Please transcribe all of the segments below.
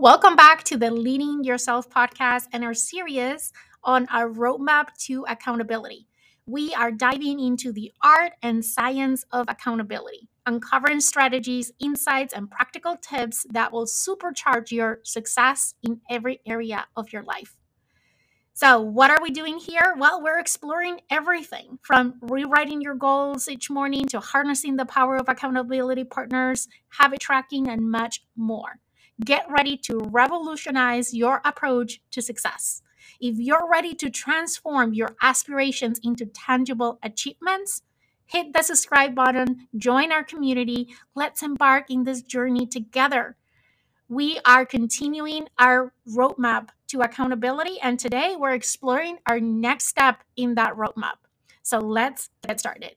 Welcome back to the Leading Yourself podcast and our series on our roadmap to accountability. We are diving into the art and science of accountability, uncovering strategies, insights, and practical tips that will supercharge your success in every area of your life. So, what are we doing here? Well, we're exploring everything from rewriting your goals each morning to harnessing the power of accountability partners, habit tracking, and much more. Get ready to revolutionize your approach to success. If you're ready to transform your aspirations into tangible achievements, hit the subscribe button, join our community. Let's embark in this journey together. We are continuing our roadmap to accountability, and today we're exploring our next step in that roadmap. So let's get started.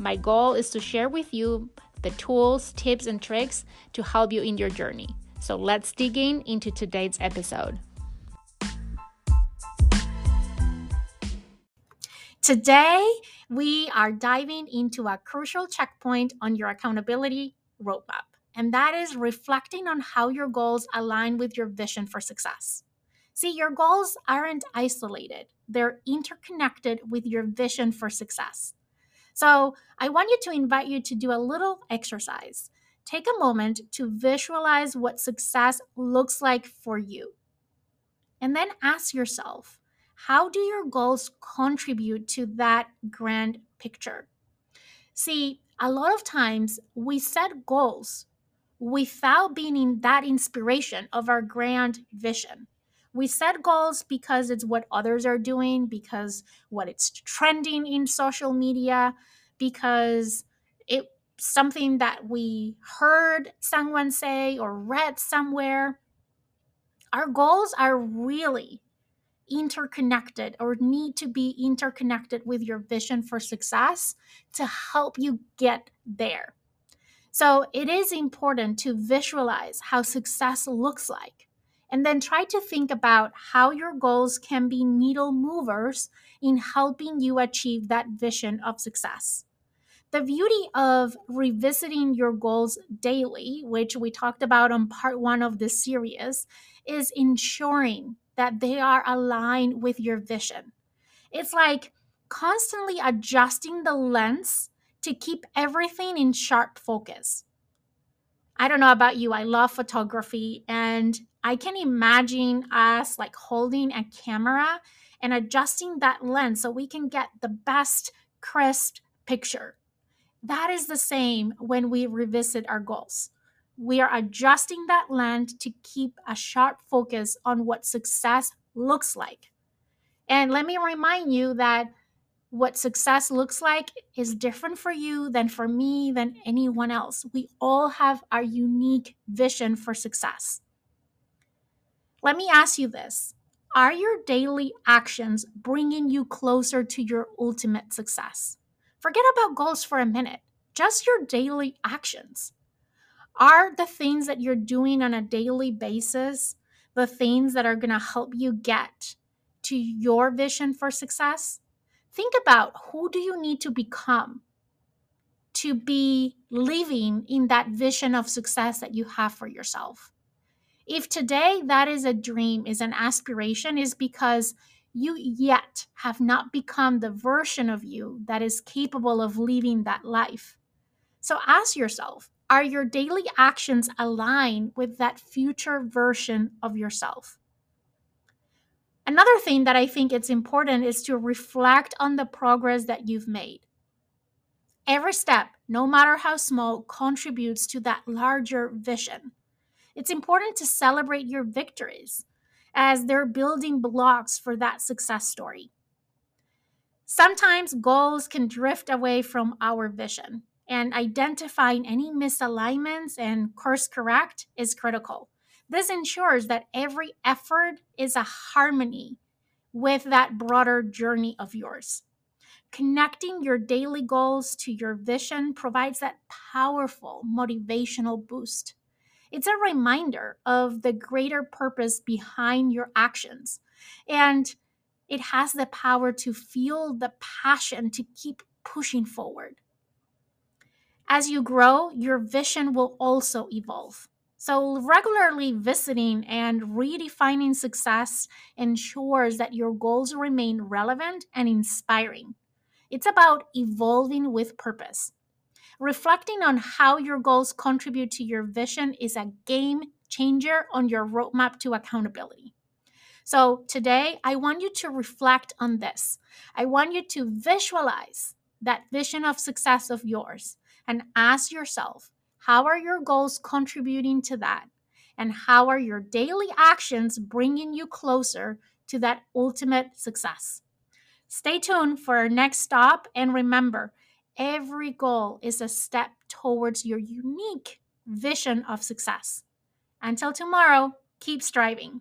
My goal is to share with you the tools, tips, and tricks to help you in your journey. So let's dig in into today's episode. Today, we are diving into a crucial checkpoint on your accountability roadmap, and that is reflecting on how your goals align with your vision for success. See, your goals aren't isolated, they're interconnected with your vision for success. So I want you to invite you to do a little exercise. Take a moment to visualize what success looks like for you. And then ask yourself, how do your goals contribute to that grand picture? See, a lot of times we set goals without being in that inspiration of our grand vision. We set goals because it's what others are doing, because what it's trending in social media, because it's something that we heard someone say or read somewhere. Our goals are really interconnected or need to be interconnected with your vision for success to help you get there. So it is important to visualize how success looks like and then try to think about how your goals can be needle movers in helping you achieve that vision of success. The beauty of revisiting your goals daily, which we talked about on part one of this series, is ensuring that they are aligned with your vision. It's like constantly adjusting the lens to keep everything in sharp focus. I don't know about you, I love photography and I can imagine us like holding a camera and adjusting that lens so we can get the best crisp picture. That is the same when we revisit our goals. We are adjusting that lens to keep a sharp focus on what success looks like. And let me remind you that what success looks like is different for you than for me than anyone else. We all have our unique vision for success. Let me ask you this Are your daily actions bringing you closer to your ultimate success? Forget about goals for a minute, just your daily actions. Are the things that you're doing on a daily basis the things that are going to help you get to your vision for success? think about who do you need to become to be living in that vision of success that you have for yourself if today that is a dream is an aspiration is because you yet have not become the version of you that is capable of living that life so ask yourself are your daily actions aligned with that future version of yourself Another thing that I think it's important is to reflect on the progress that you've made. Every step, no matter how small, contributes to that larger vision. It's important to celebrate your victories as they're building blocks for that success story. Sometimes goals can drift away from our vision, and identifying any misalignments and course correct is critical. This ensures that every effort is a harmony with that broader journey of yours. Connecting your daily goals to your vision provides that powerful motivational boost. It's a reminder of the greater purpose behind your actions. And it has the power to fuel the passion to keep pushing forward. As you grow, your vision will also evolve. So, regularly visiting and redefining success ensures that your goals remain relevant and inspiring. It's about evolving with purpose. Reflecting on how your goals contribute to your vision is a game changer on your roadmap to accountability. So, today, I want you to reflect on this. I want you to visualize that vision of success of yours and ask yourself how are your goals contributing to that? And how are your daily actions bringing you closer to that ultimate success? Stay tuned for our next stop. And remember, every goal is a step towards your unique vision of success. Until tomorrow, keep striving.